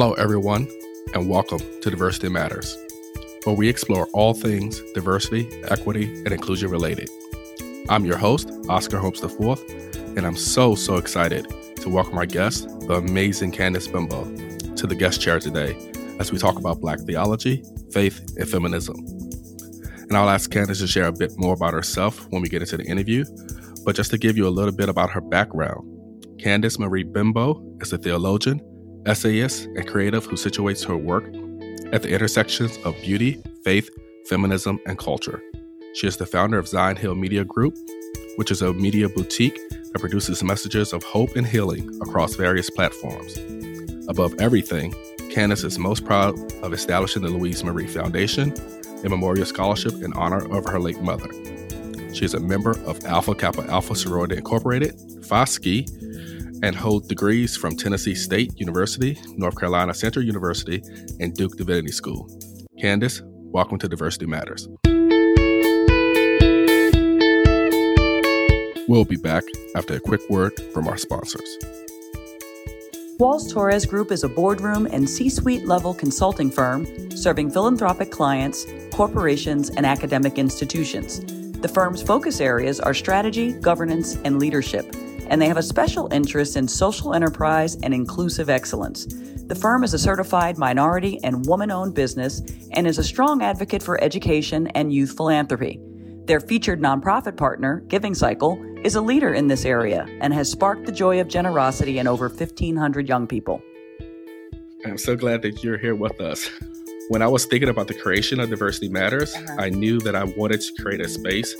Hello, everyone, and welcome to Diversity Matters, where we explore all things diversity, equity, and inclusion related. I'm your host, Oscar Holmes IV, and I'm so, so excited to welcome our guest, the amazing Candice Benbow, to the guest chair today as we talk about Black theology, faith, and feminism. And I'll ask Candice to share a bit more about herself when we get into the interview, but just to give you a little bit about her background, Candice Marie Benbow is a theologian, essayist, and creative who situates her work at the intersections of beauty, faith, feminism, and culture. She is the founder of Zion Hill Media Group, which is a media boutique that produces messages of hope and healing across various platforms. Above everything, Candice is most proud of establishing the Louise Marie Foundation, a memorial scholarship in honor of her late mother. She is a member of Alpha Kappa Alpha Sorority Incorporated, Psi, and hold degrees from Tennessee State University, North Carolina Central University, and Duke Divinity School. Candice, welcome to Diversity Matters. We'll be back after a quick word from our sponsors. Walls Torres Group is a boardroom and C suite level consulting firm serving philanthropic clients, corporations, and academic institutions. The firm's focus areas are strategy, governance, and leadership, and they have a special interest in social enterprise and inclusive excellence. The firm is a certified minority and woman owned business and is a strong advocate for education and youth philanthropy. Their featured nonprofit partner, Giving Cycle, is a leader in this area and has sparked the joy of generosity in over 1,500 young people. I'm so glad that you're here with us. When I was thinking about the creation of Diversity Matters, uh-huh. I knew that I wanted to create a space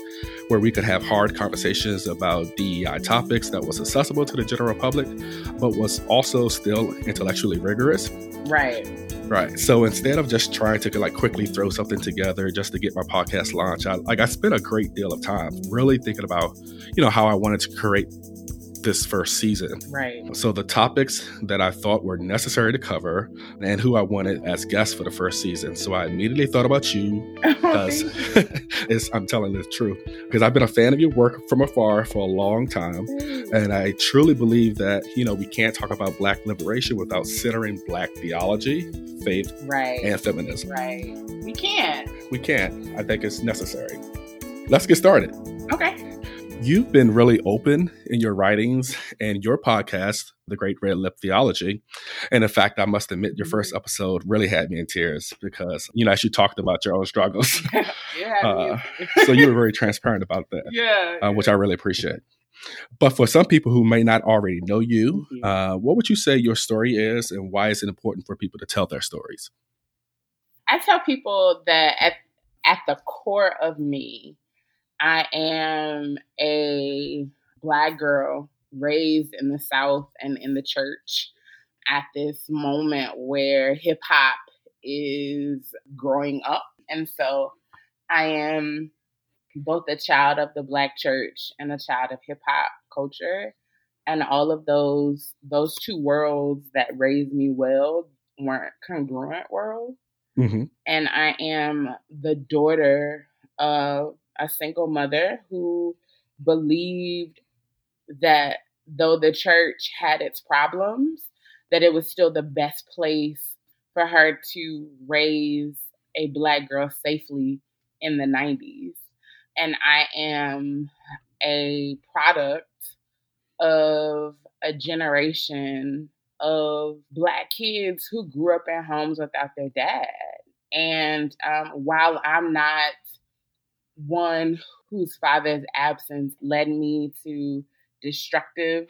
where we could have hard conversations about DEI topics that was accessible to the general public, but was also still intellectually rigorous. Right. Right. So instead of just trying to like quickly throw something together just to get my podcast launched, I like I spent a great deal of time really thinking about, you know, how I wanted to create this first season. Right. So the topics that I thought were necessary to cover and who I wanted as guests for the first season. So I immediately thought about you oh, because I'm telling the truth because I've been a fan of your work from afar for a long time and I truly believe that, you know, we can't talk about black liberation without centering black theology, faith, right. and feminism. Right. We can't. We can't. I think it's necessary. Let's get started. Okay. You've been really open in your writings and your podcast, The Great Red Lip Theology. And in fact, I must admit, your first episode really had me in tears because, you know, as you talked about your own struggles. yeah. Uh, so you were very transparent about that. Yeah, uh, Which I really appreciate. But for some people who may not already know you, uh, what would you say your story is and why is it important for people to tell their stories? I tell people that at, at the core of me, I am a black girl raised in the South and in the church at this moment where hip hop is growing up. And so I am both a child of the black church and a child of hip hop culture. And all of those those two worlds that raised me well weren't congruent worlds. Mm-hmm. And I am the daughter of a single mother who believed that though the church had its problems, that it was still the best place for her to raise a black girl safely in the 90s. And I am a product of a generation of black kids who grew up in homes without their dad. And um, while I'm not one whose father's absence led me to destructive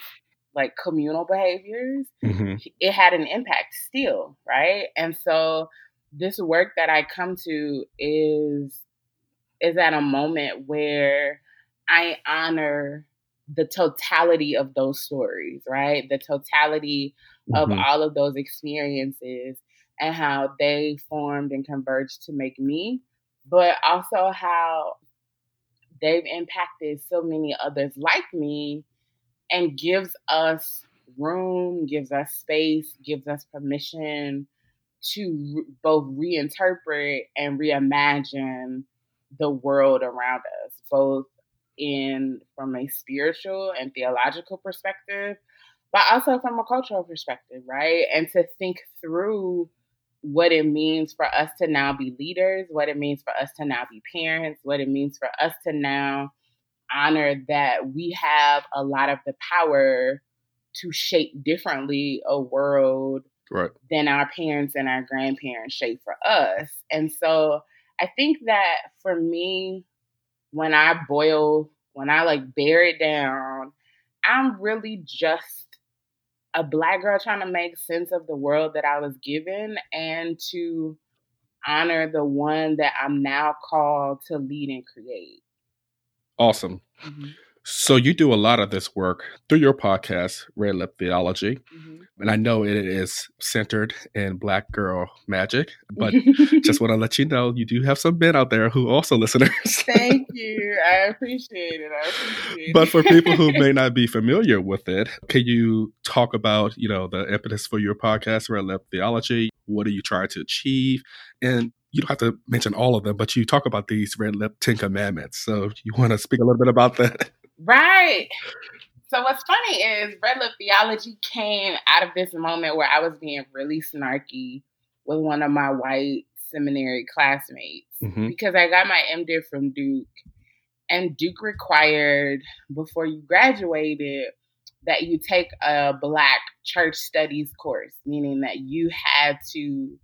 like communal behaviors mm-hmm. it had an impact still right and so this work that i come to is is at a moment where i honor the totality of those stories right the totality mm-hmm. of all of those experiences and how they formed and converged to make me but also how they've impacted so many others like me and gives us room, gives us space, gives us permission to re- both reinterpret and reimagine the world around us, both in from a spiritual and theological perspective, but also from a cultural perspective, right? And to think through what it means for us to now be leaders, what it means for us to now be parents, what it means for us to now honor that we have a lot of the power to shape differently a world right. than our parents and our grandparents shape for us. And so I think that for me, when I boil, when I like bear it down, I'm really just a black girl trying to make sense of the world that I was given and to honor the one that I'm now called to lead and create. Awesome. Mm-hmm. So you do a lot of this work through your podcast, Red Lip Theology. Mm-hmm. And I know it is centered in Black girl magic, but just want to let you know you do have some men out there who also listeners. Thank you. I appreciate it. I appreciate but for people who may not be familiar with it, can you talk about, you know, the impetus for your podcast, Red Lip Theology? What are you trying to achieve? And you don't have to mention all of them, but you talk about these red lip Ten Commandments. So you want to speak a little bit about that? Right. So what's funny is Red Lip Theology came out of this moment where I was being really snarky with one of my white seminary classmates mm-hmm. because I got my MDiv from Duke, and Duke required before you graduated that you take a Black church studies course, meaning that you had to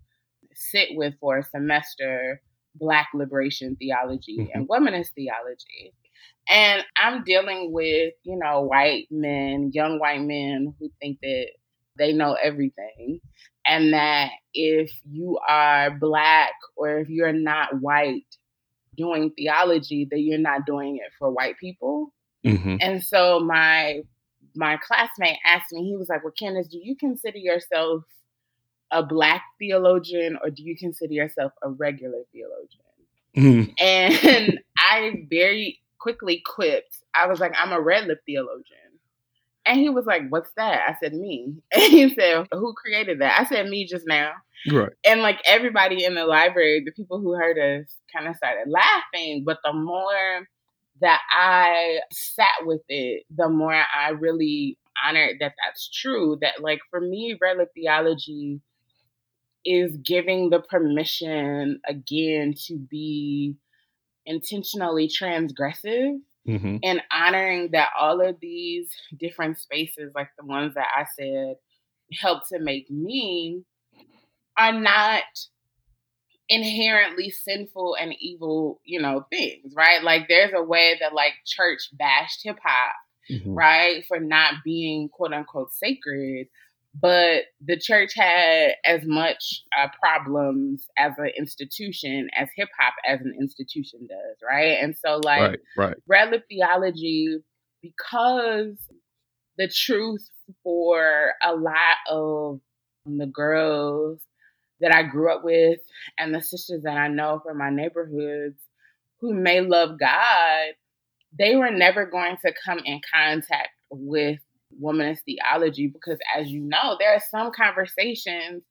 sit with for a semester Black liberation theology mm-hmm. and womanist theology. And I'm dealing with, you know, white men, young white men who think that they know everything. And that if you are black or if you're not white doing theology, that you're not doing it for white people. Mm-hmm. And so my my classmate asked me, he was like, Well, Candice, do you consider yourself a black theologian or do you consider yourself a regular theologian? Mm-hmm. And I very quickly quipped, I was like, I'm a red lip theologian. And he was like, What's that? I said, Me. And he said, Who created that? I said, Me just now. Right. And like everybody in the library, the people who heard us kind of started laughing. But the more that I sat with it, the more I really honored that that's true. That, like, for me, red lip theology is giving the permission again to be intentionally transgressive mm-hmm. and honoring that all of these different spaces, like the ones that I said, help to make me, are not inherently sinful and evil, you know, things, right? Like there's a way that like church bashed hip hop, mm-hmm. right, for not being quote unquote sacred but the church had as much uh, problems as an institution as hip hop as an institution does, right? And so, like, right, right. Red Lip theology, because the truth for a lot of the girls that I grew up with and the sisters that I know from my neighborhoods who may love God, they were never going to come in contact with womanist theology because, as you know, there are some conversations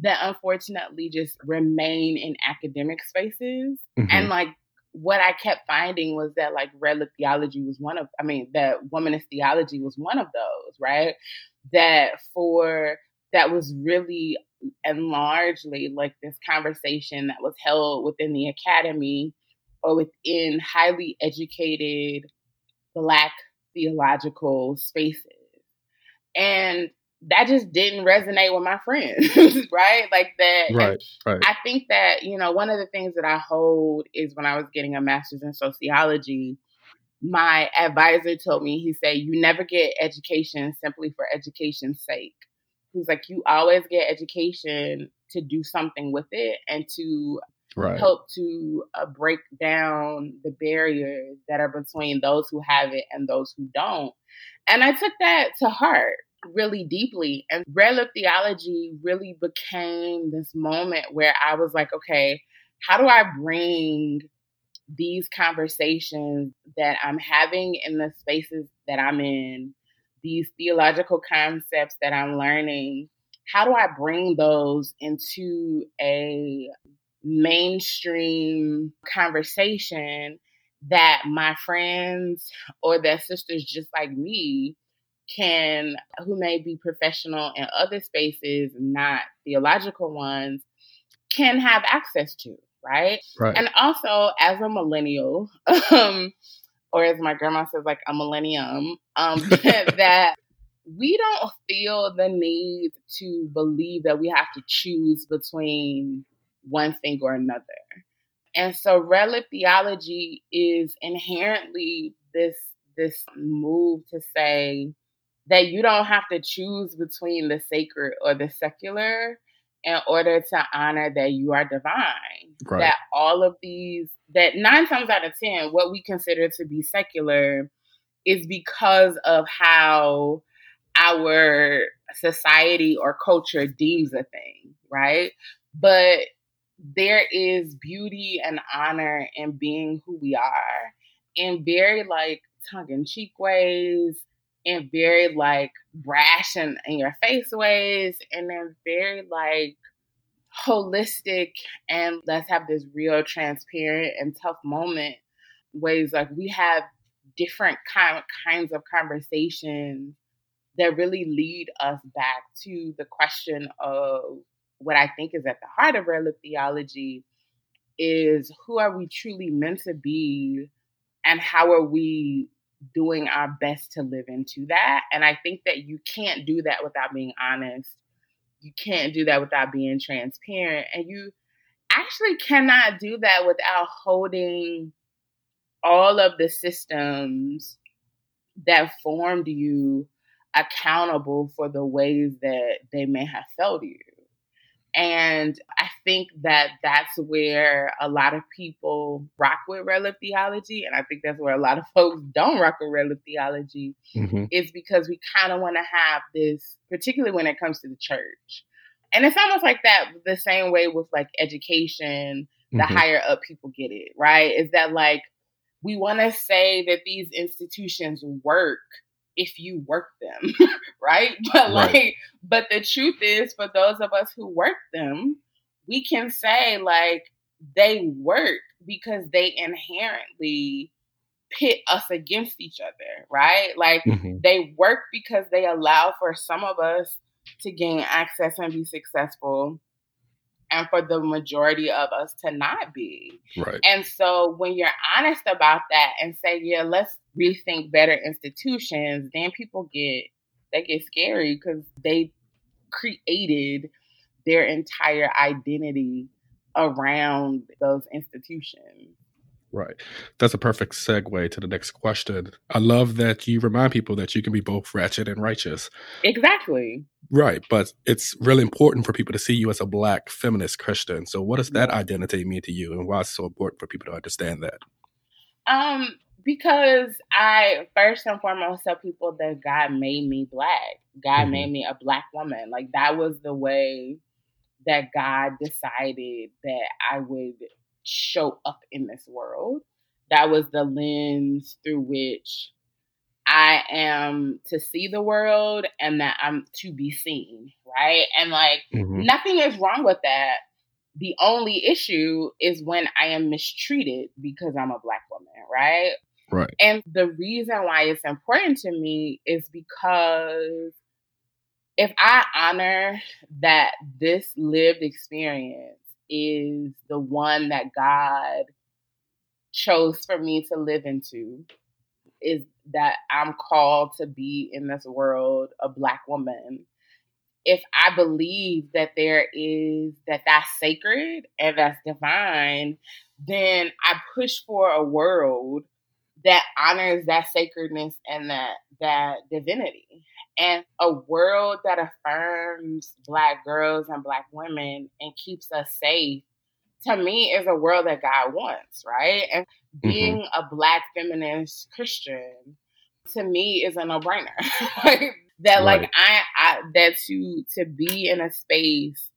that unfortunately just remain in academic spaces. Mm-hmm. And like what I kept finding was that like red lip theology was one of, I mean, that womanist theology was one of those, right? That for, that was really and largely like this conversation that was held within the academy or within highly educated Black theological spaces. And that just didn't resonate with my friends, right? Like that. Right, right. I think that, you know, one of the things that I hold is when I was getting a master's in sociology, my advisor told me, he said, you never get education simply for education's sake. He's like, you always get education to do something with it and to right. help to uh, break down the barriers that are between those who have it and those who don't. And I took that to heart really deeply. And Red Theology really became this moment where I was like, okay, how do I bring these conversations that I'm having in the spaces that I'm in, these theological concepts that I'm learning, how do I bring those into a mainstream conversation that my friends or their sisters just like me can who may be professional in other spaces, not theological ones, can have access to, right? Right. And also as a millennial, um, or as my grandma says, like a millennium, um, that we don't feel the need to believe that we have to choose between one thing or another. And so Red Lip Theology is inherently this this move to say that you don't have to choose between the sacred or the secular in order to honor that you are divine. Right. That all of these that nine times out of ten, what we consider to be secular is because of how our society or culture deems a thing, right? But there is beauty and honor in being who we are in very like tongue in cheek ways, in very like brash and in your face ways, and then very like holistic and let's have this real transparent and tough moment ways like we have different kind kinds of conversations that really lead us back to the question of what I think is at the heart of Red Lip Theology is who are we truly meant to be and how are we doing our best to live into that? And I think that you can't do that without being honest. You can't do that without being transparent. And you actually cannot do that without holding all of the systems that formed you accountable for the ways that they may have failed you. And I think that that's where a lot of people rock with Red Lip Theology. And I think that's where a lot of folks don't rock with Red Lip Theology, mm-hmm. is because we kind of want to have this, particularly when it comes to the church. And it's almost like that the same way with like education, the Mhm. higher up people get it, right? Is that like we want to say that these institutions work if you work them, right? But Right. like, but the truth is, for those of us who work them, we can say like they work because they inherently pit us against each other, right? Like Mhm. they work because they allow for some of us to gain access and be successful, and for the majority of us to not be. Right. And so when you're honest about that and say, yeah, let's rethink better institutions, then people get they get scary because they created their entire identity around those institutions. Right. That's a perfect segue to the next question. I love that you remind people that you can be both ratchet and righteous. Exactly. Right. But it's really important for people to see you as a black feminist Christian. So, what does that identity mean to you and why it's so important for people to understand that? Um, because I first and foremost tell people that God made me black. God Mhm. made me a black woman. Like that was the way that God decided that I would show up in this world. That was the lens through which I am to see the world and that I'm to be seen, right? And like Mhm. Nothing is wrong with that. The only issue is when I am mistreated because I'm a black woman, right? Right. And the reason why it's important to me is because if I honor that this lived experience is the one that God chose for me to live into, is that I'm called to be in this world a black woman if I believe that there is that that's sacred and that's divine, then I push for a world that honors that sacredness and that that divinity. And a world that affirms black girls and black women and keeps us safe to me is a world that God wants, right? And mm-hmm. being a black feminist Christian to me is a no-brainer. like that like I, I that to to be in a space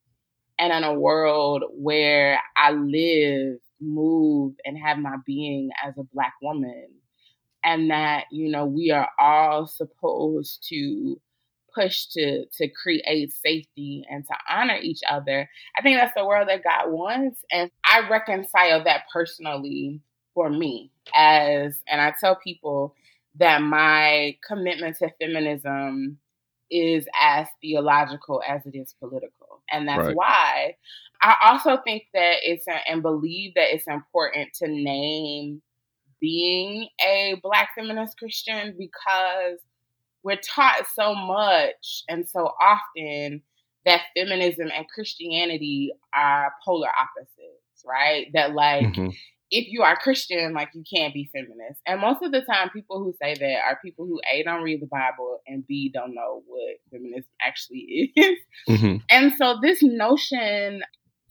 and in a world where I live, move, and have my being as a black woman, and that you know we are all supposed to push to to create safety and to honor each other. I think that's the world that God wants, and I reconcile that personally for me as, and I tell people that my commitment to feminism is as theological as it is political. And that's right. why I also think that it's and believe that it's important to name being a Black feminist Christian because we're taught so much and so often that feminism and Christianity are polar opposites, right? That like mm-hmm. if you are Christian, like you can't be feminist. And most of the time people who say that are people who A don't read the Bible and B don't know what feminism actually is. Mm-hmm. And so this notion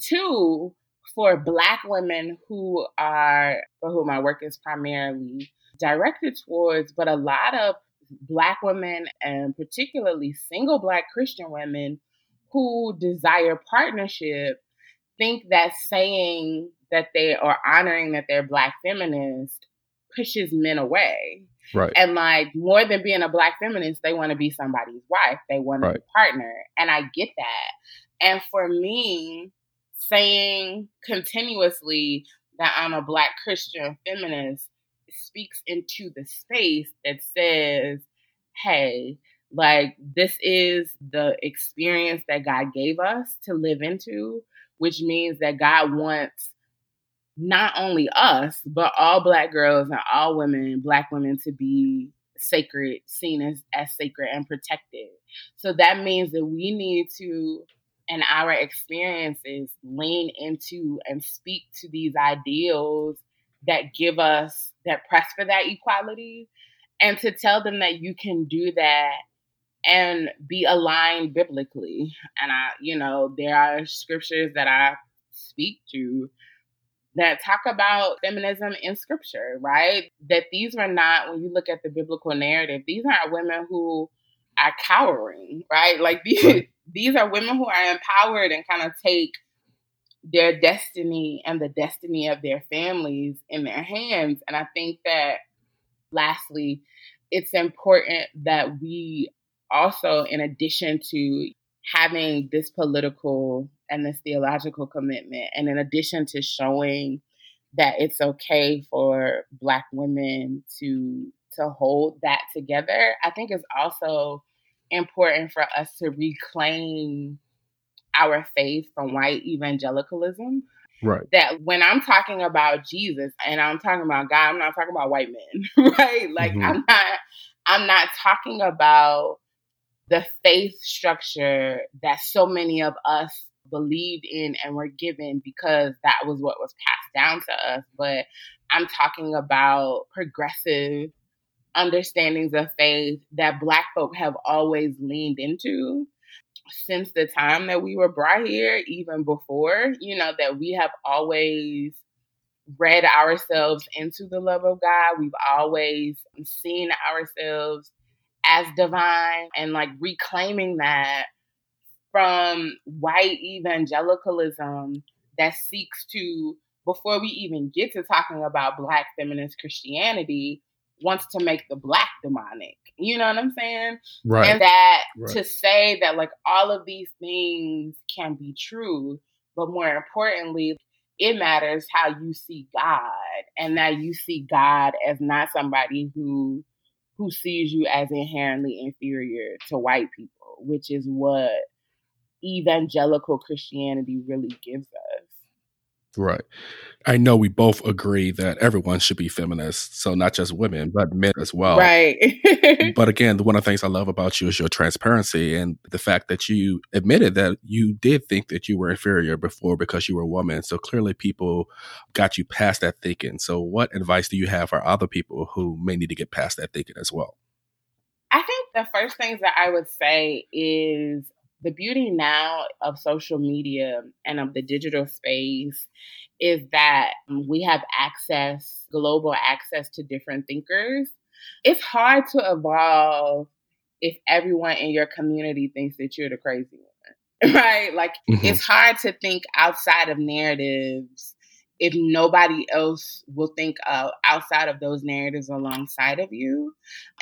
too for black women who are for whom my work is primarily directed towards, but a lot of black women and particularly single black Christian women who desire partnership think that saying that they are honoring that they're black feminist pushes men away. Right. And like more than being a black feminist, they want to be somebody's wife. They want right. a partner. And I get that. And for me, saying continuously that I'm a black Christian feminist speaks into the space that says, hey, like this is the experience that God gave us to live into, which means that God wants not only us, but all black girls and all women, black women to be sacred, seen as, as sacred and protected. So that means that we need to and our experiences lean into and speak to these ideals that give us that press for that equality and to tell them that you can do that and be aligned biblically. And i you know there are scriptures that i speak to that talk about feminism in scripture right? That these were not when you look at the biblical narrative these aren't women who are cowering right? Like these right these are women who are empowered and kind of take their destiny and the destiny of their families in their hands. And I think that lastly, it's important that we also, in addition to having this political and this theological commitment, and in addition to showing that it's okay for Black women to to hold that together, I think it's also important for us to reclaim our faith from white evangelicalism. Right. That when I'm talking about Jesus and I'm talking about God, I'm not talking about white men, right? Like mm-hmm. I'm not I'm not talking about the faith structure that so many of us believed in and were given because that was what was passed down to us, but I'm talking about progressive understandings of faith that Black folk have always leaned into since the time that we were brought here, even before, you know, that we have always read ourselves into the love of God. We've always seen ourselves as divine and like reclaiming that from white evangelicalism that seeks to, before we even get to talking about Black feminist Christianity, wants to make the black demonic. You know what I'm saying? Right. And that right. to say that like all of these things can be true, but more importantly, it matters how you see God and that you see God as not somebody who who sees you as inherently inferior to white people, which is what evangelical Christianity really gives us. Right. I know we both agree that everyone should be feminist. So not just women, but men as well. Right. but again, one of the things I love about you is your transparency and the fact that you admitted that you did think that you were inferior before because you were a woman. So clearly people got you past that thinking. So what advice do you have for other people who may need to get past that thinking as well? I think the first things that I would say is the beauty now of social media and of the digital space is that we have access, global access to different thinkers. It's hard to evolve if everyone in your community thinks that you're the crazy one, right? Like mm-hmm. it's hard to think outside of narratives if nobody else will think uh, outside of those narratives alongside of you.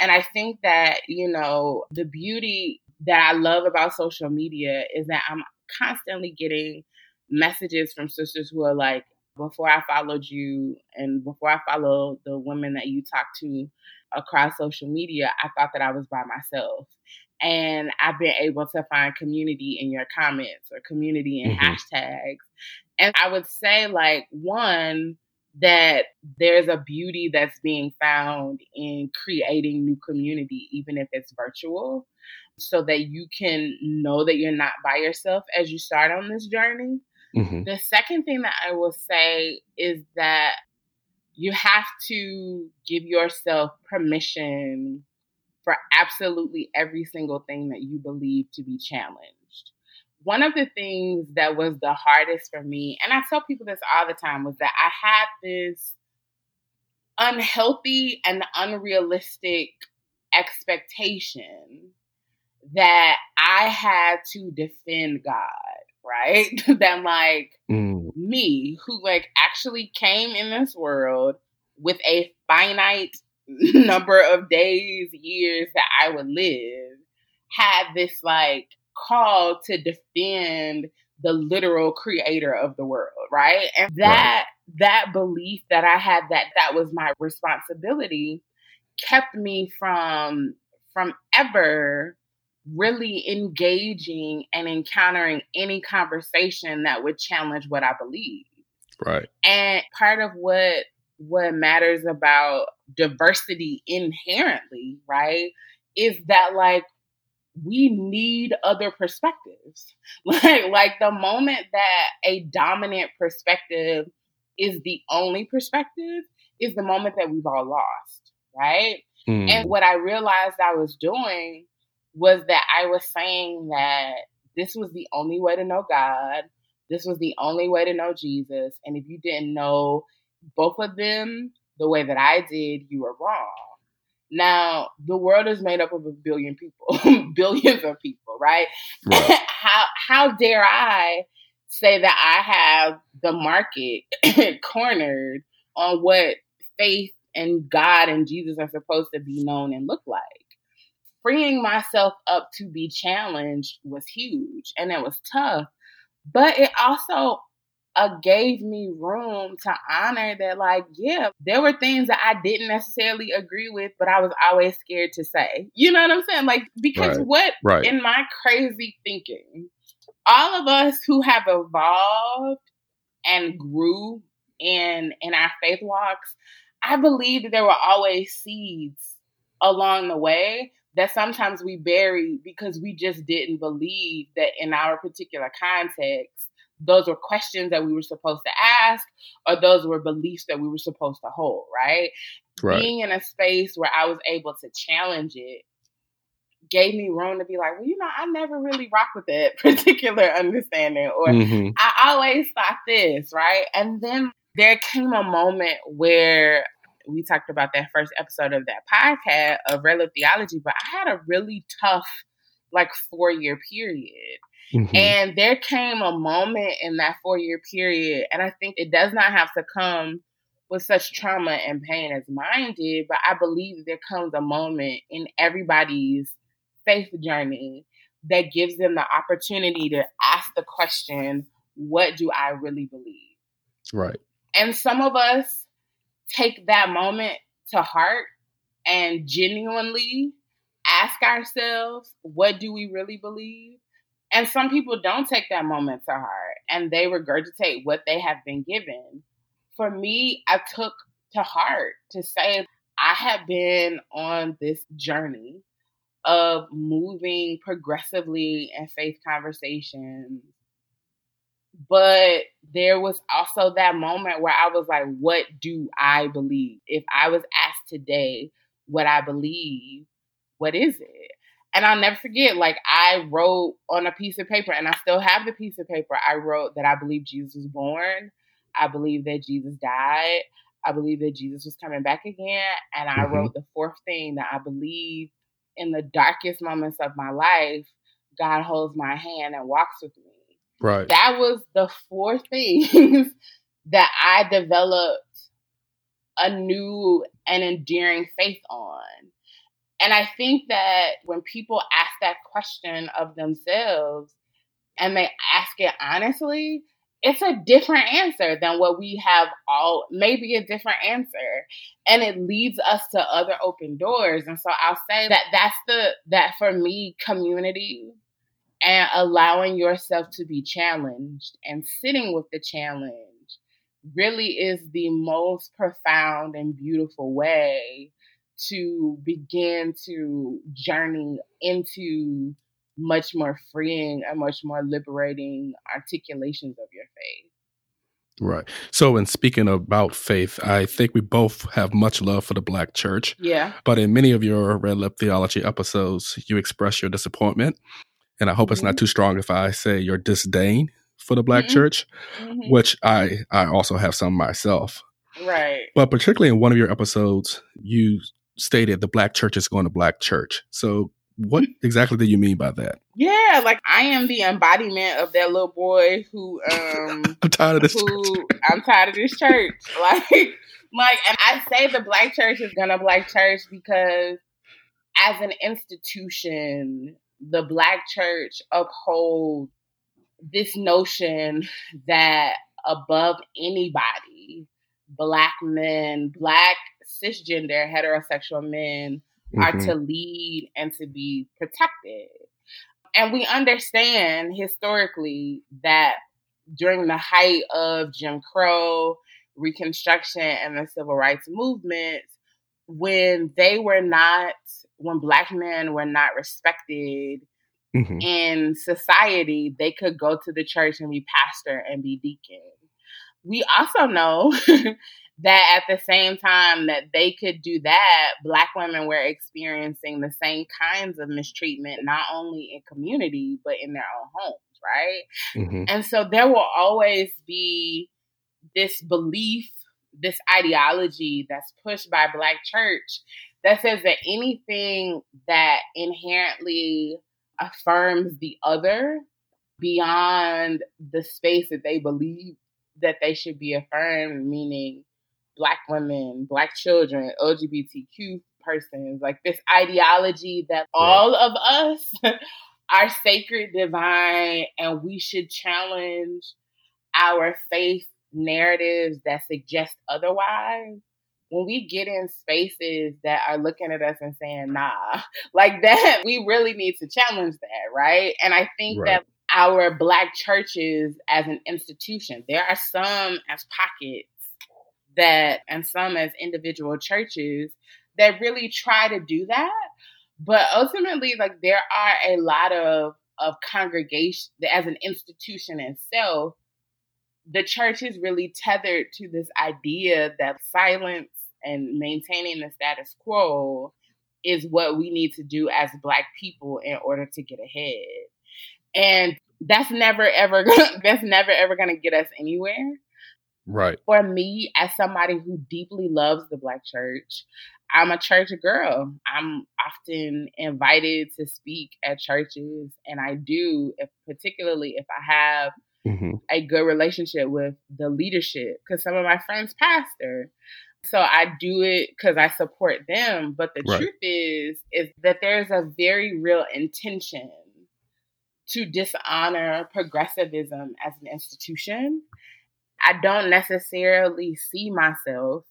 And I think that, you know, the beauty that I love about social media is that I'm constantly getting messages from sisters who are like, before I followed you and before I followed the women that you talk to across social media, I thought that I was by myself. And I've been able to find community in your comments or community in mm-hmm. hashtags. And I would say, like, one, that there's a beauty that's being found in creating new community, even if it's virtual, so that you can know that you're not by yourself as you start on this journey. Mm-hmm. The second thing that I will say is that you have to give yourself permission for absolutely every single thing that you believe to be challenged. One of the things that was the hardest for me, and I tell people this all the time, was that I had this unhealthy and unrealistic expectation that I had to defend God right? than like mm. me, who like actually came in this world with a finite number of days, years that I would live, had this like call to defend the literal creator of the world, right? And that right. that belief that I had that that was my responsibility kept me from from ever really engaging and encountering any conversation that would challenge what I believe. Right. And part of what what matters about diversity inherently, right, is that like we need other perspectives. Like like the moment that a dominant perspective is the only perspective is the moment that we've all lost, right? Mm. And what I realized I was doing was that I was saying that this was the only way to know God. This was the only way to know Jesus. And if you didn't know both of them the way that I did, you were wrong. Now, the world is made up of a billion people, billions of people, right? right. how how dare I say that I have the market cornered on what faith and God and Jesus are supposed to be known and look like? freeing myself up to be challenged was huge and it was tough. But it also uh, gave me room to honor that, like, yeah, there were things that I didn't necessarily agree with, but I was always scared to say. You know what I'm saying? Like, because right. what right. in my crazy thinking, all of us who have evolved and grew in in our faith walks, I believe that there were always seeds along the way that sometimes we bury because we just didn't believe that in our particular context, those were questions that we were supposed to ask or those were beliefs that we were supposed to hold, right? right? Being in a space where I was able to challenge it gave me room to be like, well, you know, I never really rock with that particular understanding, or mm-hmm. I always thought this, right? And then there came a moment where we talked about that first episode of that podcast of Red Theology, but I had a really tough like four year period. Mm-hmm. And there came a moment in that four year period, and I think it does not have to come with such trauma and pain as mine did, but I believe there comes a moment in everybody's faith journey that gives them the opportunity to ask the question, What do I really believe? Right. And some of us take that moment to heart and genuinely ask ourselves, what do we really believe? And some people don't take that moment to heart and they regurgitate what they have been given. For me, I took to heart to say, I have been on this journey of moving progressively in faith conversations but there was also that moment where I was like, what do I believe? If I was asked today what I believe, what is it? And I'll never forget, like, I wrote on a piece of paper, and I still have the piece of paper. I wrote that I believe Jesus was born. I believe that Jesus died. I believe that Jesus was coming back again. And I mm-hmm. wrote the fourth thing that I believe in the darkest moments of my life, God holds my hand and walks with me. Right. That was the four things that I developed a new and endearing faith on. And I think that when people ask that question of themselves and they ask it honestly, it's a different answer than what we have all maybe a different answer. And it leads us to other open doors. And so i'll say that that's the that for me community and allowing yourself to be challenged and sitting with the challenge really is the most profound and beautiful way to begin to journey into much more freeing and much more liberating articulations of your faith. Right. So, in speaking about faith, I think we both have much love for the Black church. Yeah. But in many of your Red Lip Theology episodes, you express your disappointment. And I hope mm-hmm. it's not mm-hmm. too strong if I say your disdain for the Black mm-hmm. church, mm-hmm. which I, I also have some myself. Right. But particularly in one of your episodes, you stated the Black church is going to Black church. So, what exactly do you mean by that? Yeah, like I am the embodiment of that little boy who um I'm tired of this who, church. I'm tired of this church. Like like and I say the black church is gonna black church because as an institution, the black church upholds this notion that above anybody, black men, black cisgender heterosexual men mm-hmm. are to lead and to be protected. And we understand historically that during the height of Jim Crow, Reconstruction, and the civil rights movement, when they were not, when Black men were not respected mm-hmm. in society, they could go to the church and be pastor and be deacon. We also know that at the same time that they could do that, Black women were experiencing the same kinds of mistreatment, not only in community, but in their own homes, right? Mm-hmm. And so there will always be this belief, this ideology that's pushed by Black church that says that anything that inherently affirms the other beyond the space that they believe that they should be affirmed, meaning black women, black children, LGBTQ persons, like this ideology that all of us are sacred, divine, and we should challenge our faith narratives that suggest otherwise. When we get in spaces that are looking at us and saying, nah, like that, we really need to challenge that, right? And I think right. that our Black churches as an institution, there are some as pockets that, and some as individual churches that really try to do that. But ultimately, like there are a lot of of congregation as an institution itself. The church is really tethered to this idea that silence and maintaining the status quo is what we need to do as black people in order to get ahead. And that's never ever that's never ever going to get us anywhere. Right. For me, as somebody who deeply loves the Black church, I'm a church girl. I'm often invited to speak at churches, and I do, if, particularly if I have mm-hmm. a good relationship with the leadership, because some of my friends pastor. So I do it because I support them. But the right. truth is, is that there's a very real intention to dishonor progressivism as an institution I don't necessarily see myself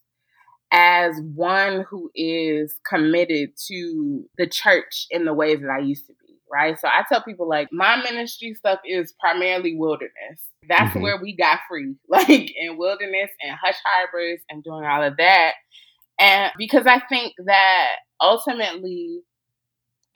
as one who is committed to the church in the ways that I used to be, right? So I tell people like my ministry stuff is primarily wilderness. That's mm-hmm. where we got free, like in wilderness and hush harbors and doing all of that. And because I think that ultimately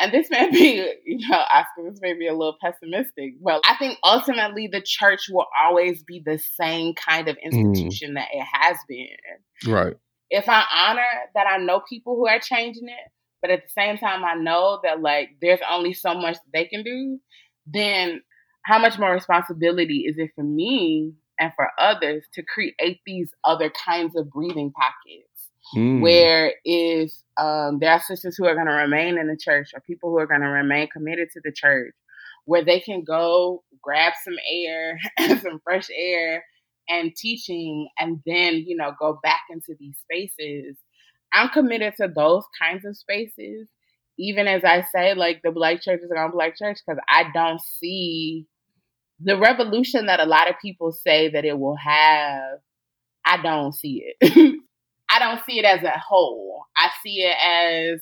and this may be, you know, Oscar, this may be a little pessimistic, but I think ultimately the church will always be the same kind of mm. institution mm. that it has been. Right. If I honor that I know people who are changing it, but at the same time I know that like there's only so much they can do, then how much more responsibility is it for me and for others to create these other kinds of breathing pockets? Mm. Where if um, there are sisters who are going to remain in the church or people who are going to remain committed to the church, where they can go grab some air some fresh air and teaching, and then you know go back into these spaces. I'm committed to those kinds of spaces, even as I say, like the black church is on black church, because I don't see the revolution that a lot of people say that it will have, I don't see it. I don't see it as a whole. I see it as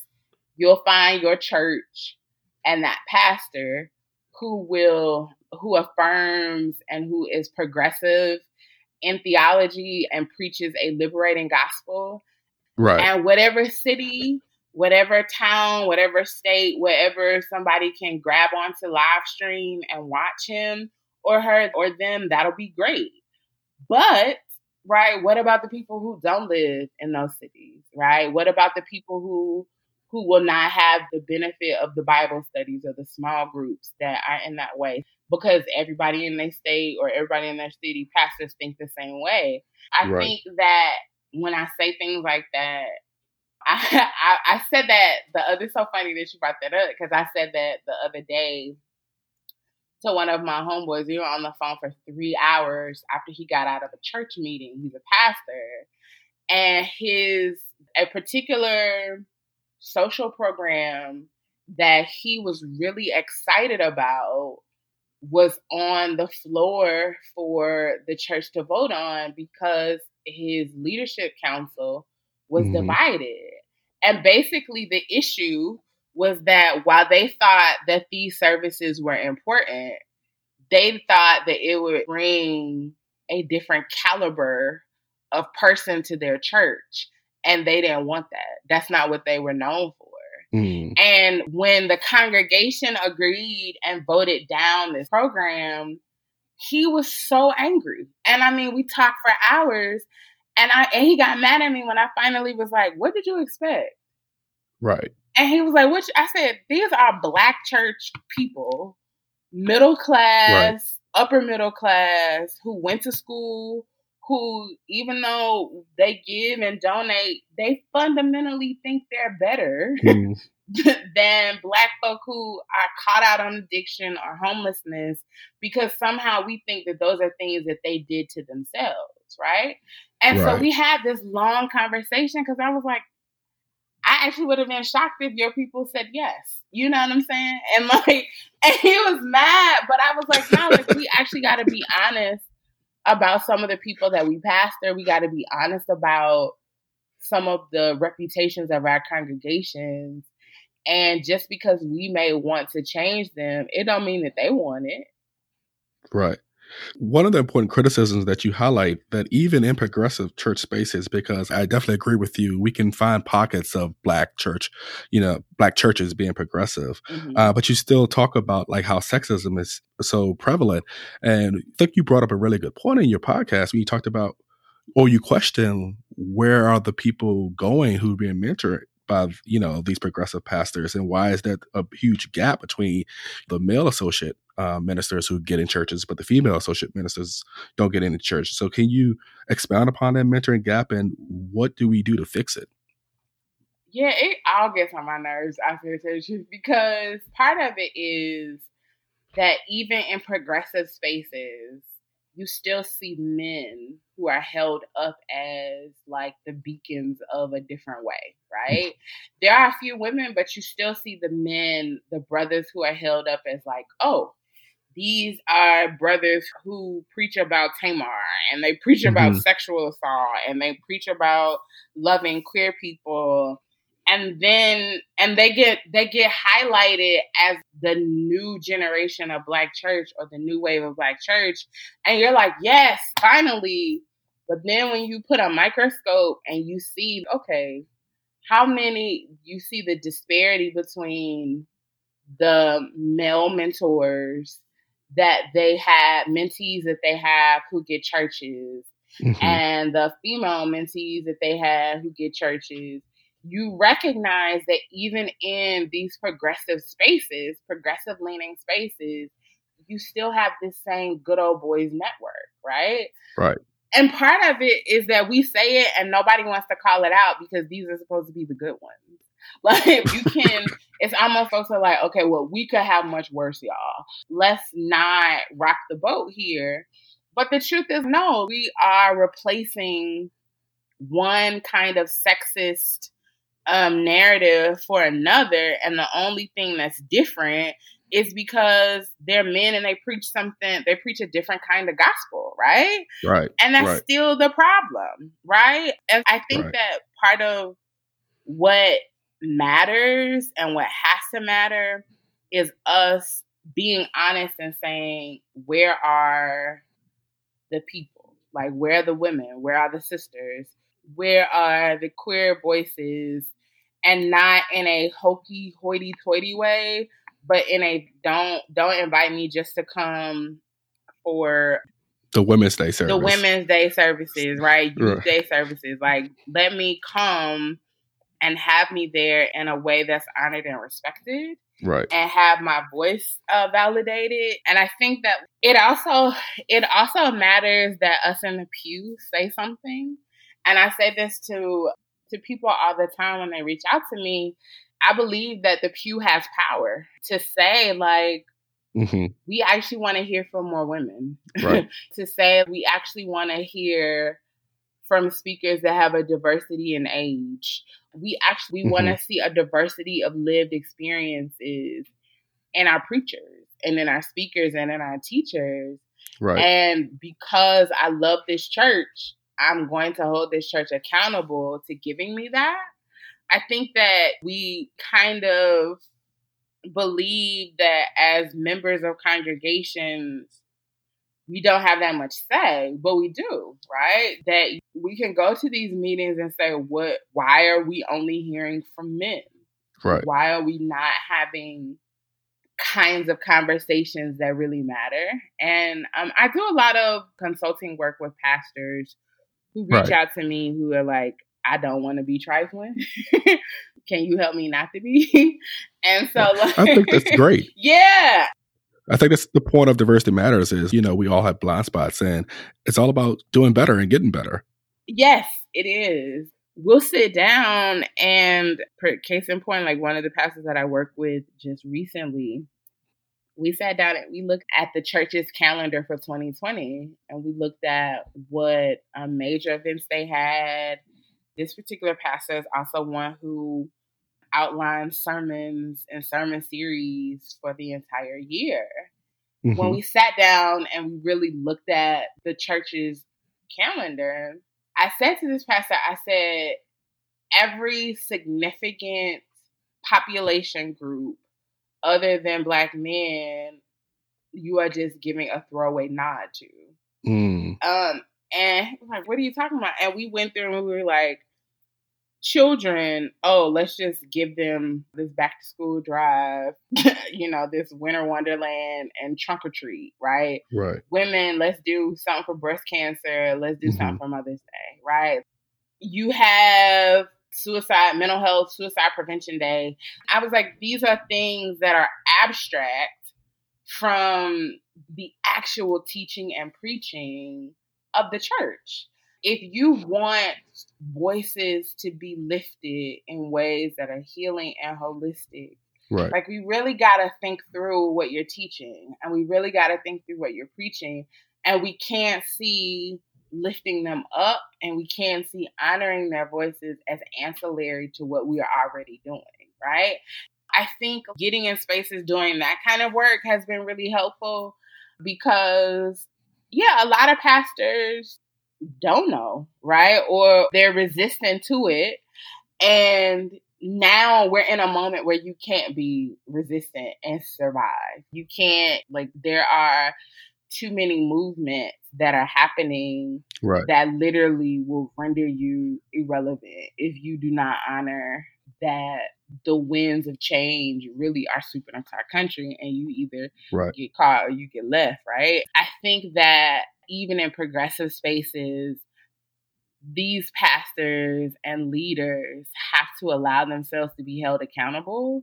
you'll find your church and that pastor who will who affirms and who is progressive in theology and preaches a liberating gospel. Right. And whatever city, whatever town, whatever state, wherever somebody can grab onto live stream and watch him or her or them, that'll be great. But right, what about the people who don't live in those cities? Right? What about the people who who will not have the benefit of the Bible studies or the small groups that are in that way because everybody in their state or everybody in their city pastors think the same way. I right. think that when I say things like that, I, I, I said that the other so funny that you brought that up because I said that the other day to one of my homeboys. We were on the phone for three hours after he got out of a church meeting. He's a pastor, and his a particular social program that he was really excited about was on the floor for the church to vote on because his leadership council was mm-hmm. divided. And basically, the issue was that while they thought that these services were important, they thought that it would bring a different caliber of person to their church. And they didn't want that. That's not what they were known for. Mm. And when the congregation agreed and voted down this program, he was so angry. And I mean, we talked for hours and I and he got mad at me when I finally was like, What did you expect? Right. And he was like, Which I said, these are black church people, middle class, right. upper middle class, who went to school, who, even though they give and donate, they fundamentally think they're better mm. than black folk who are caught out on addiction or homelessness because somehow we think that those are things that they did to themselves, right? And right. so we had this long conversation because I was like, I actually would have been shocked if your people said yes. You know what I'm saying? And like, and he was mad, but I was like, no, like we actually got to be honest about some of the people that we pastor. We got to be honest about some of the reputations of our congregations. And just because we may want to change them, it don't mean that they want it. Right. One of the important criticisms that you highlight that even in progressive church spaces, because I definitely agree with you, we can find pockets of black church, you know, black churches being progressive, mm-hmm. uh, but you still talk about like how sexism is so prevalent. And I think you brought up a really good point in your podcast when you talked about, or you question where are the people going who are being mentored by you know these progressive pastors? And why is that a huge gap between the male associate uh, ministers who get in churches but the female associate ministers don't get into church? So can you expound upon that mentoring gap and what do we do to fix it? Yeah it all gets on my nerves after churches because part of it is that even in progressive spaces you still see men who are held up as like the beacons of a different way, right? there are a few women, but you still see the men, the brothers who are held up as like, oh, these are brothers who preach about Tamar and they preach mm-hmm. about sexual assault and they preach about loving queer people and then and they get they get highlighted as the new generation of black church or the new wave of black church. And you're like yes finally. But then when you put a microscope and you see okay how many you see the disparity between the male mentors that they have mentees that they have who get churches mm-hmm. and the female mentees that they have who get churches you recognize that even in these progressive spaces, progressive leaning spaces, you still have this same good old boys network, right? Right. And part of it is that we say it and nobody wants to call it out because these are supposed to be the good ones. Like you can, it's almost also like, okay, well, we could have much worse, y'all. Let's not rock the boat here. But the truth is, no, we are replacing one kind of sexist um, narrative for another, and the only thing that's different is because they're men and they preach something, they preach a different kind of gospel, right? Right. And that's right. still the problem, right? And I think Right. that part of what matters and what has to matter is us being honest and saying, where are the people? Like, where are the women? Where are the sisters? Where are the queer voices? And not in a hokey hoity toity way, but in a don't don't invite me just to come for the Women's Day service. the Women's Day services, right? Youth Right. Day services. Like, let me come and have me there in a way that's honored and respected Right. and have my voice uh, validated. And I think that it also it also matters that us in the pew say something. And I say this to to people all the time when they reach out to me. I believe that the pew has power to say like hmm we actually want to hear from more women. Right. to say we actually want to hear from speakers that have a diversity in age. We actually want to see a diversity of lived experiences in our preachers and in our speakers and in our teachers. Right. And because I love this church, I'm going to hold this church accountable to giving me that. I think that we kind of believe that as members of congregations, we don't have that much say, but we do, right? That we can go to these meetings and say, "What? Why are we only hearing from men? right. Why are we not having kinds of conversations that really matter?" And um, I do a lot of consulting work with pastors who reach Right. out to me who are like, "I don't want to be trifling. can you help me not to be?" and so, like, I think that's great. yeah, I think that's the point of diversity matters is, you know, we all have blind spots and it's all about doing better and getting better. Yes, it is. We'll sit down and, per case in point, like one of the pastors that I work with just recently, we sat down and we looked at the church's calendar for 2020 and we looked at what um, major events they had. This particular pastor is also one who outlined sermons and sermon series for the entire year when Mhm. we sat down and we really looked at the church's calendar, I said to this pastor, I said, every significant population group other than black men, you are just giving a throwaway nod to. Mm. Um, and like, what are you talking about? And we went through and we were like, children, oh, let's just give them this back to school drive, you know, this winter wonderland and trunk or treat, right? Right. Women, let's do something for breast cancer, let's do Mhm. something for Mother's Day, right? You have suicide, mental health, suicide prevention day. I was like, these are things that are abstract from the actual teaching and preaching of the church. If you want voices to be lifted in ways that are healing and holistic, Right. like we really got to think through what you're teaching and we really got to think through what you're preaching and we can't see lifting them up and we can't see honoring their voices as ancillary to what we are already doing, right? I think getting in spaces doing that kind of work has been really helpful because yeah, a lot of pastors don't know, right? Or they're resistant to it. And now we're in a moment where you can't be resistant and survive. You can't, like, there are too many movements that are happening Right. that literally will render you irrelevant if you do not honor that the winds of change really are sweeping across our country and you either Right. get caught or you get left, right? I think that even in progressive spaces, these pastors and leaders have to allow themselves to be held accountable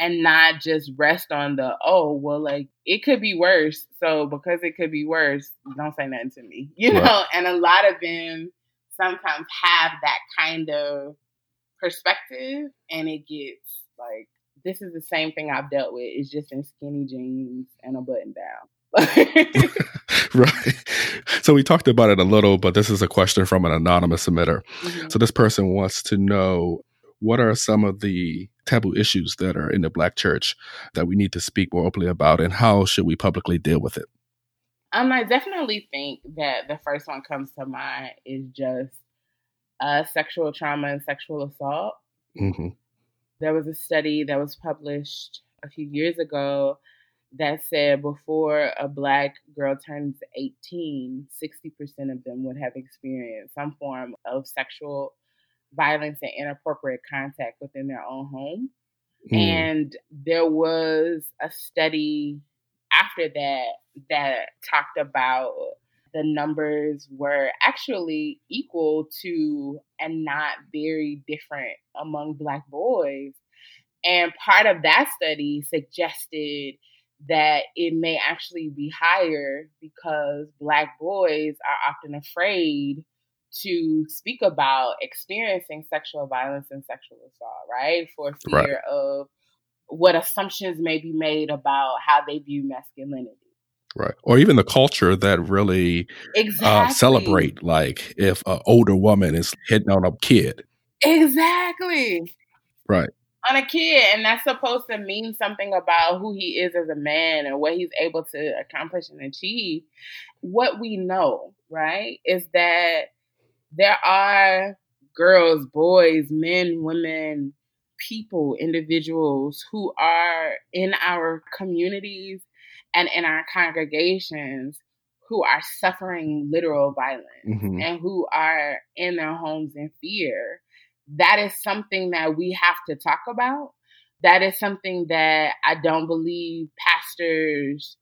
and not just rest on the, oh, well, like it could be worse. So because it could be worse, don't say nothing to me, you Right. know? And a lot of them sometimes have that kind of perspective and it gets like, this is the same thing I've dealt with. It's just in skinny jeans and a button down. right. So we talked about it a little, but this is a question from an anonymous submitter. Mhm. So this person wants to know what are some of the taboo issues that are in the Black church that we need to speak more openly about, and how should we publicly deal with it? Um, I definitely think that the first one comes to mind is just uh, sexual trauma and sexual assault. Mm-hmm. There was a study that was published a few years ago that said before a black girl turns 18, 60% of them would have experienced some form of sexual violence and inappropriate contact within their own home. Mm. And there was a study after that that talked about the numbers were actually equal to and not very different among Black boys. And part of that study suggested that it may actually be higher because Black boys are often afraid to speak about experiencing sexual violence and sexual assault, right? For fear right. of what assumptions may be made about how they view masculinity. Right. Or even the culture that really uh, exactly. uh, celebrate, like if an older woman is hitting on a kid. Exactly. Right. On a kid. And that's supposed to mean something about who he is as a man and what he's able to accomplish and achieve. What we know, right, is that there are girls, boys, men, women, people, individuals who are in our communities and in our congregations who are suffering literal violence mm-hmm. and who are in their homes in fear. That is something that we have to talk about. That is something that I don't believe pastors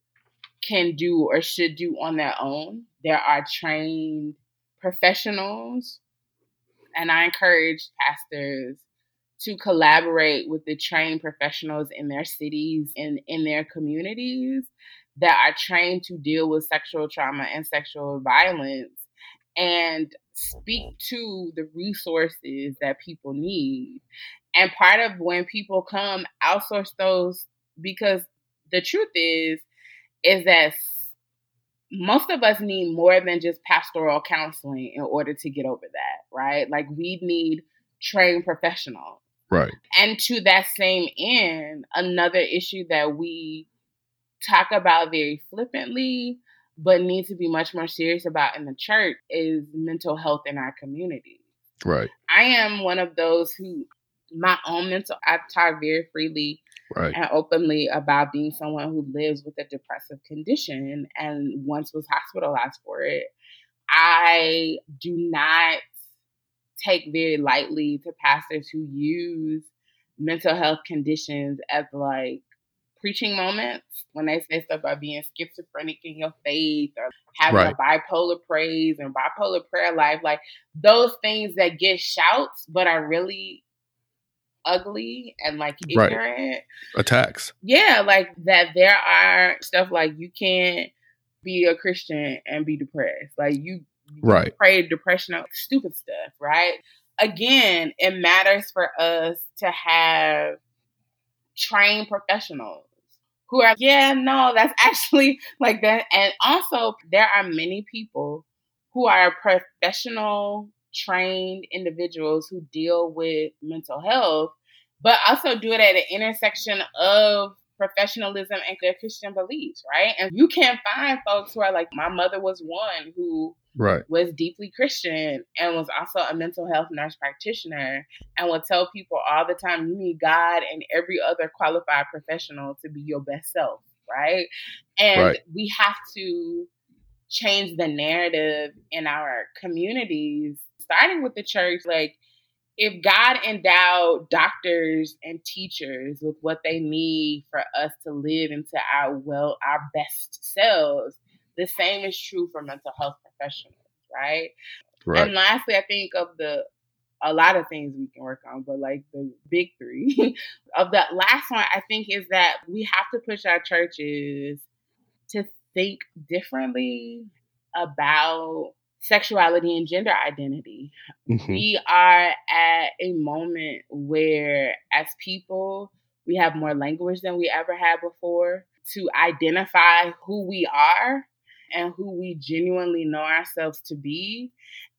can do or should do on their own. There are trained professionals, and I encourage pastors to collaborate with the trained professionals in their cities and in their communities that are trained to deal with sexual trauma and sexual violence and speak to the resources that people need. And part of when people come, outsource those because the truth is, is that most of us need more than just pastoral counseling in order to get over that, right? Like we need trained professionals. Right. And to that same end, another issue that we talk about very flippantly, but need to be much more serious about in the church is mental health in our community. Right. I am one of those who my own mental I've talked very freely right. and openly about being someone who lives with a depressive condition and once was hospitalized for it. I do not take very lightly to pastors who use mental health conditions as like preaching moments when they say stuff about being schizophrenic in your faith or having right. a bipolar praise and bipolar prayer life, like those things that get shouts but are really ugly and like ignorant right. attacks. Yeah, like that there are stuff like you can't be a Christian and be depressed. Like you, you right pray depression of stupid stuff, right? Again, it matters for us to have trained professionals who are, yeah, no, that's actually like that. And also, there are many people who are professional trained individuals who deal with mental health, but also do it at an intersection of professionalism and their Christian beliefs, right? And you can find folks who are like, my mother was one who right. was deeply Christian and was also a mental health nurse practitioner and will tell people all the time, you need God and every other qualified professional to be your best self, right? And right. we have to change the narrative in our communities, starting with the church. Like, if God endowed doctors and teachers with what they need for us to live into our well, our best selves, the same is true for mental health professionals, right? right? And lastly, I think of the a lot of things we can work on, but like the big three of that last one, I think is that we have to push our churches to think differently about sexuality and gender identity. Mm-hmm. We are at a moment where, as people, we have more language than we ever had before to identify who we are and who we genuinely know ourselves to be.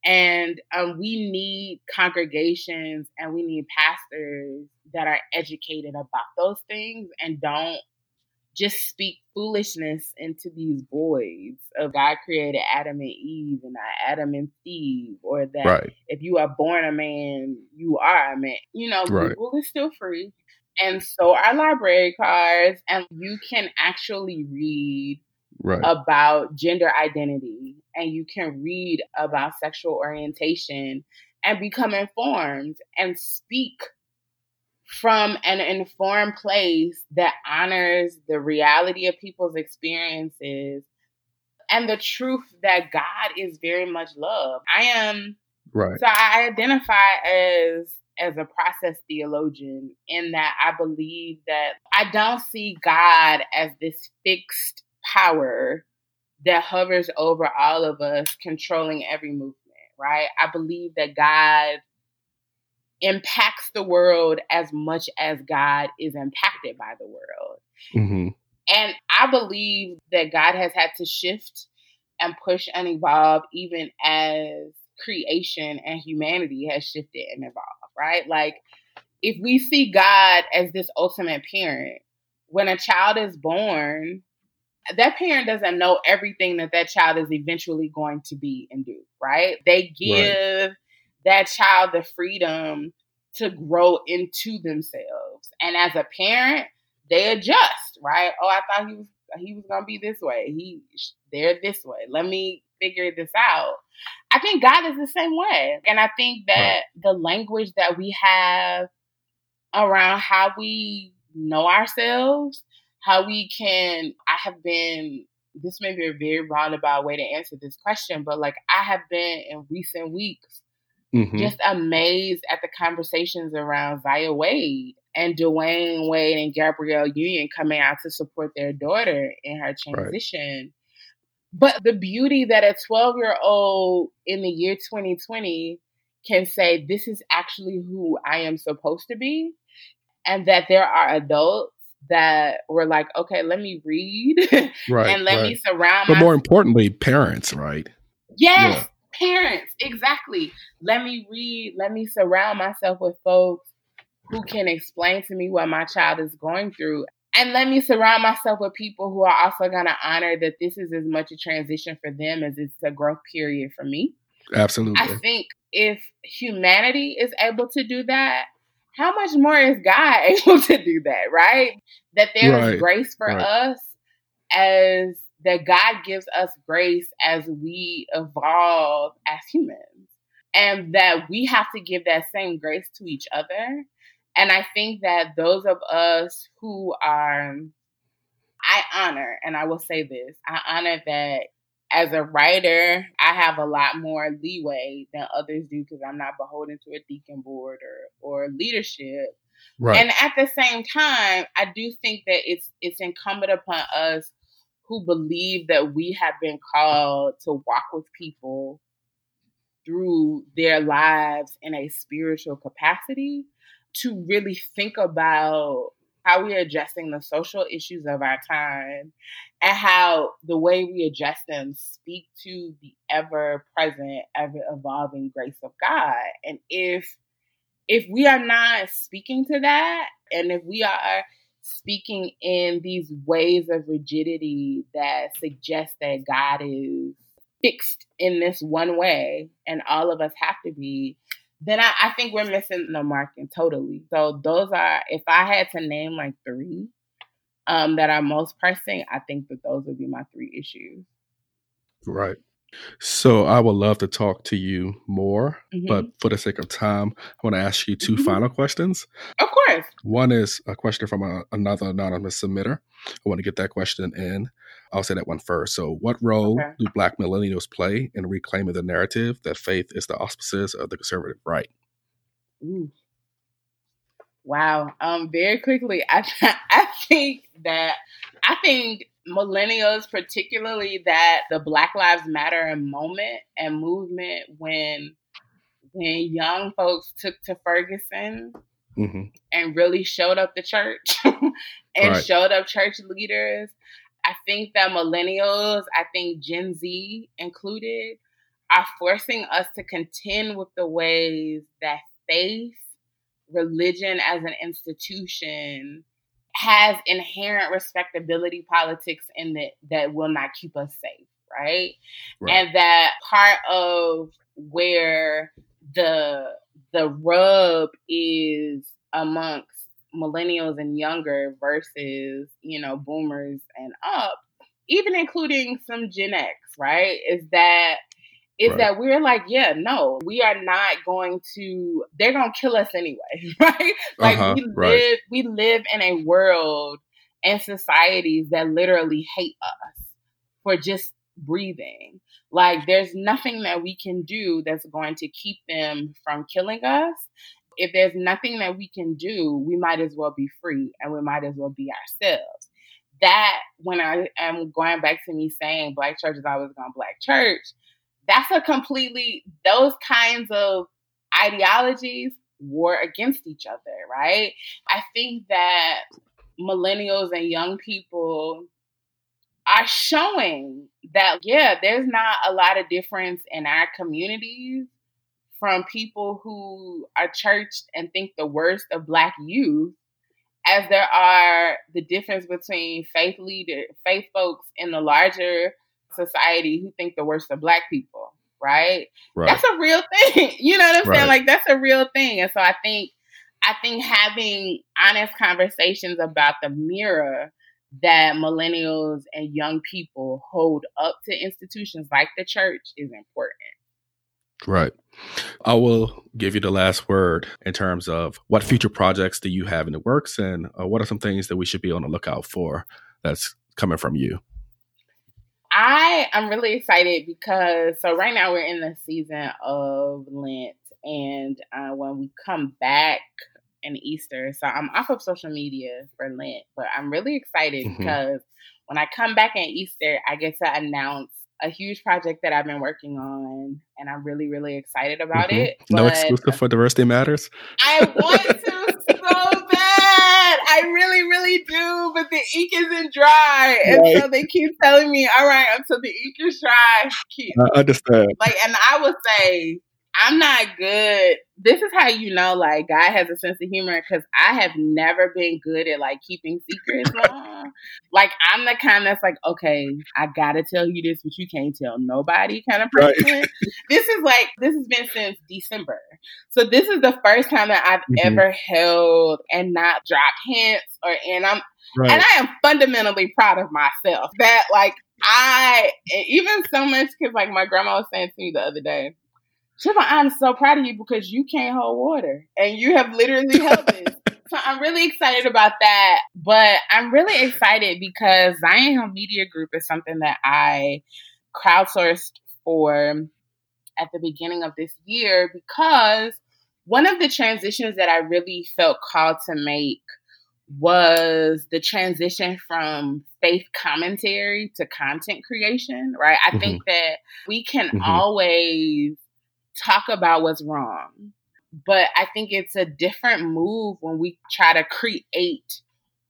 And um, we need congregations and we need pastors that are educated about those things and don't just speak foolishness into these voids of God created Adam and Eve and not Adam and Steve, or that right. if you are born a man, you are a man. You know, right. Google is still free. And so are library cards, and you can actually read right. about gender identity and you can read about sexual orientation and become informed and speak from an informed place that honors the reality of people's experiences and the truth that God is very much love. I am right. So I identify as as a process theologian in that I believe that I don't see God as this fixed power that hovers over all of us controlling every movement, right? I believe that God impacts the world as much as God is impacted by the world. Mm-hmm. And I believe that God has had to shift and push and evolve even as creation and humanity has shifted and evolved, right? Like, if we see God as this ultimate parent, when a child is born, that parent doesn't know everything that that child is eventually going to be and do, right? They give right that child the freedom to grow into themselves. And as a parent, they adjust, right? Oh, I thought he was he was gonna be this way. He they're this way. Let me figure this out. I think God is the same way. And I think that the language that we have around how we know ourselves, how we can I have been this may be a very roundabout way to answer this question, but like I have been in recent weeks mm-hmm. just amazed at the conversations around Zaya Wade and Dwyane Wade and Gabrielle Union coming out to support their daughter in her transition. Right. But the beauty that a 12 year old in the year 2020 can say, This is actually who I am supposed to be. And that there are adults that were like, Okay, let me read right, and let right. me surround But more importantly, parents, right? Yes. Parents, exactly. Let me read, let me surround myself with folks who can explain to me what my child is going through. And let me surround myself with people who are also going to honor that this is as much a transition for them as it's a growth period for me. Absolutely. I think if humanity is able to do that, how much more is God able to do that, right? That there right. is grace for right. us as that God gives us grace as we evolve as humans, and that we have to give that same grace to each other. And I think that those of us who are, I honor, and I will say this I honor that as a writer, I have a lot more leeway than others do because I'm not beholden to a deacon board or, or leadership. Right. And at the same time, I do think that it's it's incumbent upon us who believe that we have been called to walk with people through their lives in a spiritual capacity to really think about how we're addressing the social issues of our time and how the way we address them speak to the ever present, ever evolving grace of God. And if if we are not speaking to that and if we are speaking in these ways of rigidity that suggest that God is fixed in this one way and all of us have to be, then I, I think we're missing the marking totally. So those are, if I had to name like three um, that are most pressing, I think that those would be my three issues. Right. So I would love to talk to you more, mm-hmm. but for the sake of time, I want to ask you 2 mm-hmm. final questions. Of course. One is a question from a, another anonymous submitter. I want to get that question in. I'll say that one first. So, what role okay. do Black millennials play in reclaiming the narrative that faith is the auspices of the conservative right? Ooh. Wow. Um. Very quickly, I I think that I think millennials, particularly that the Black Lives Matter moment and movement when when young folks took to Ferguson mm-hmm. and really showed up the church and right. showed up church leaders. I think that millennials, I think Gen Z included, are forcing us to contend with the ways that faith, religion as an institution has inherent respectability politics in it that will not keep us safe, right? right? And that part of where the the rub is amongst millennials and younger versus, you know, boomers and up, even including some Gen X, right? Is that is right. that we're like, yeah, no, we are not going to. They're gonna kill us anyway, right? Like uh-huh, we live, right. we live in a world and societies that literally hate us for just breathing. Like there's nothing that we can do that's going to keep them from killing us. If there's nothing that we can do, we might as well be free and we might as well be ourselves. That when I am going back to me saying black church is always gone black church, that's a completely those kinds of ideologies war against each other, right? I think that millennials and young people are showing that yeah, there's not a lot of difference in our communities from people who are churched and think the worst of black youth as there are the difference between faith leader faith folks in the larger society who think the worst of black people, right? right. That's a real thing. You know what I'm right. saying? Like that's a real thing. And so I think I think having honest conversations about the mirror that millennials and young people hold up to institutions like the church is important. Right. I will give you the last word in terms of what future projects do you have in the works and uh, what are some things that we should be on the lookout for that's coming from you? I am really excited because so right now we're in the season of Lent, and uh, when we come back in Easter, so I'm off of social media for Lent, but I'm really excited mm-hmm. because when I come back in Easter, I get to announce a huge project that I've been working on, and I'm really, really excited about mm-hmm. it. No exclusive for Diversity Matters. I want to. I really, really do, but the ink isn't dry, and right. so they keep telling me, "All right, until the ink is dry, keep." I understand. Like, and I would say I'm not good. This is how you know, like, God has a sense of humor because I have never been good at like keeping secrets long. like, I'm the kind that's like, okay, I gotta tell you this, but you can't tell nobody kind of person. Right. this is like, this has been since December. So, this is the first time that I've mm-hmm. ever held and not dropped hints or, and I'm, right. and I am fundamentally proud of myself that, like, I, even so much because, like, my grandma was saying to me the other day, Shiva, I'm so proud of you because you can't hold water and you have literally held this. so I'm really excited about that. But I'm really excited because Zion Hill Media Group is something that I crowdsourced for at the beginning of this year because one of the transitions that I really felt called to make was the transition from faith commentary to content creation, right? I mm-hmm. think that we can mm-hmm. always talk about what's wrong. But I think it's a different move when we try to create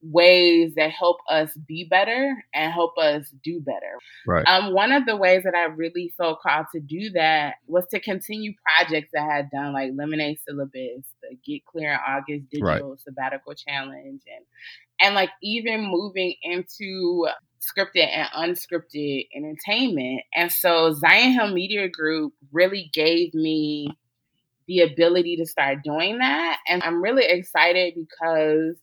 ways that help us be better and help us do better. Right. Um, one of the ways that I really felt called to do that was to continue projects that I had done, like Lemonade Syllabus, the Get Clear in August Digital right. Sabbatical Challenge, and and like even moving into scripted and unscripted entertainment. And so Zion Hill Media Group really gave me the ability to start doing that. And I'm really excited because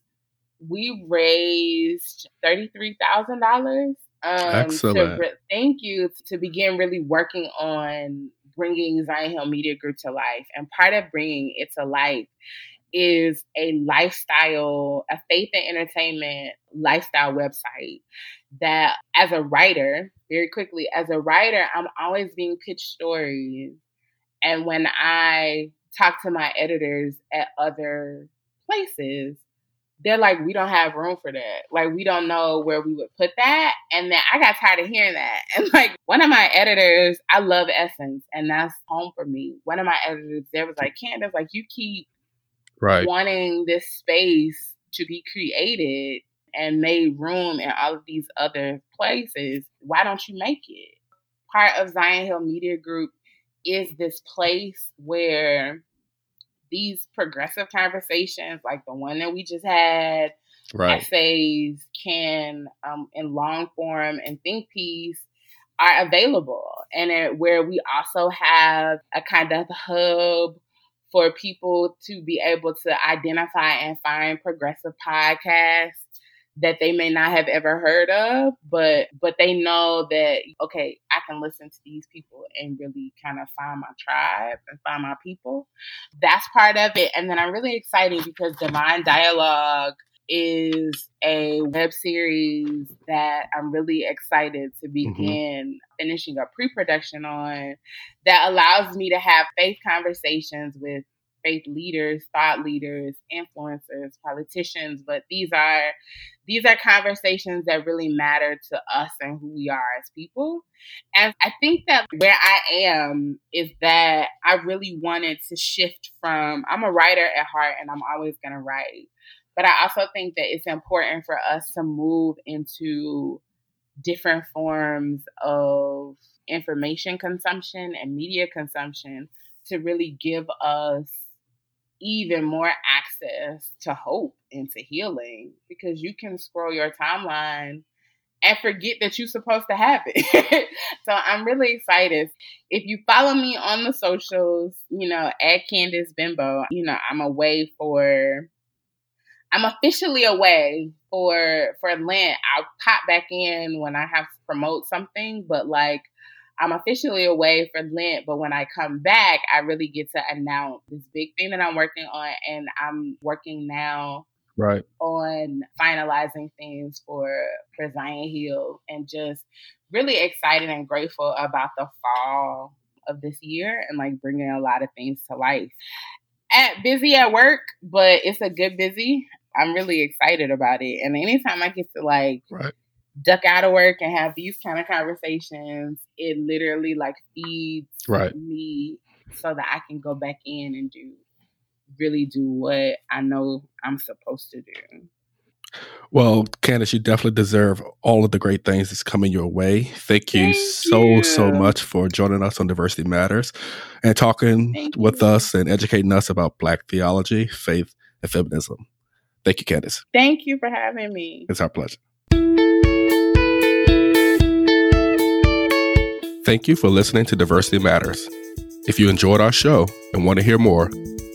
we raised $33,000. Um, Excellent. To, thank you to begin really working on bringing Zion Hill Media Group to life. And part of bringing it to life is a lifestyle, a faith and entertainment lifestyle website that as a writer, very quickly, as a writer, I'm always being pitched stories. And when I talk to my editors at other places, they're like, we don't have room for that. Like, we don't know where we would put that. And then I got tired of hearing that. And like, one of my editors, I love Essence, and that's home for me. One of my editors there was like, Candice, like, you keep right. wanting this space to be created and made room in all of these other places, why don't you make it? Part of Zion Hill Media Group is this place where these progressive conversations, like the one that we just had, right. essays can, um, in long form and think piece, are available. And it, where we also have a kind of hub for people to be able to identify and find progressive podcasts that they may not have ever heard of, but but they know that okay, I can listen to these people and really kind of find my tribe and find my people. That's part of it. And then I'm really excited because Divine Dialogue is a web series that I'm really excited to mm-hmm. begin mm-hmm. finishing a pre-production on that allows me to have faith conversations with faith leaders, thought leaders, influencers, politicians, but these are these are conversations that really matter to us and who we are as people. And I think that where I am is that I really wanted to shift from I'm a writer at heart and I'm always going to write. But I also think that it's important for us to move into different forms of information consumption and media consumption to really give us even more access to hope and to healing because you can scroll your timeline and forget that you're supposed to have it. so I'm really excited. If you follow me on the socials, you know, at Candice Benbow, you know, I'm away for I'm officially away for for Lent. I'll pop back in when I have to promote something, but like I'm officially away for Lent, but when I come back, I really get to announce this big thing that I'm working on. And I'm working now right on finalizing things for for Zion Hill and just really excited and grateful about the fall of this year and like bringing a lot of things to life. At busy at work, but it's a good busy. I'm really excited about it. And anytime I get to like right duck out of work and have these kind of conversations, it literally like feeds right. me so that I can go back in and do really do what I know I'm supposed to do. Well, Candice, you definitely deserve all of the great things that's coming your way. Thank you Thank so, you. so much for joining us on Diversity Matters and talking Thank with you. us and educating us about Black theology, faith, and feminism. Thank you, Candice. Thank you for having me. It's our pleasure. Thank you for listening to Diversity Matters. If you enjoyed our show and want to hear more,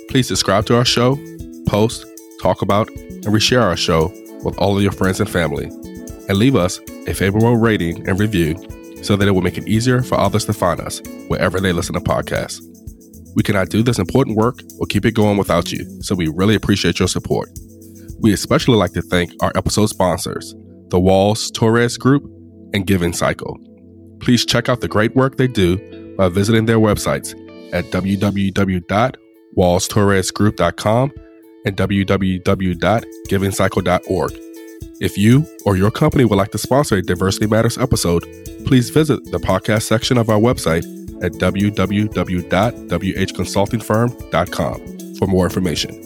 please subscribe to our show, post, talk about, and reshare our show with all of your friends and family. And leave us a favorable rating and review so that it will make it easier for others to find us wherever they listen to podcasts. We cannot do this important work or keep it going without you, so we really appreciate your support. We especially like to thank our episode sponsors, the Walls Torres Group and Giving Cycle. Please check out the great work they do by visiting their websites at www.wallstorresgroup.com and www.givingcycle.org. If you or your company would like to sponsor a Diversity Matters episode, please visit the podcast section of our website at www.whconsultingfirm.com for more information.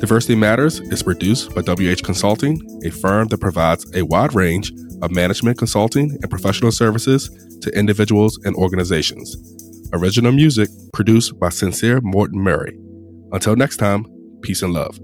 Diversity Matters is produced by WH Consulting, a firm that provides a wide range of management consulting and professional services to individuals and organizations. Original music produced by Sincere Morton Murray. Until next time, peace and love.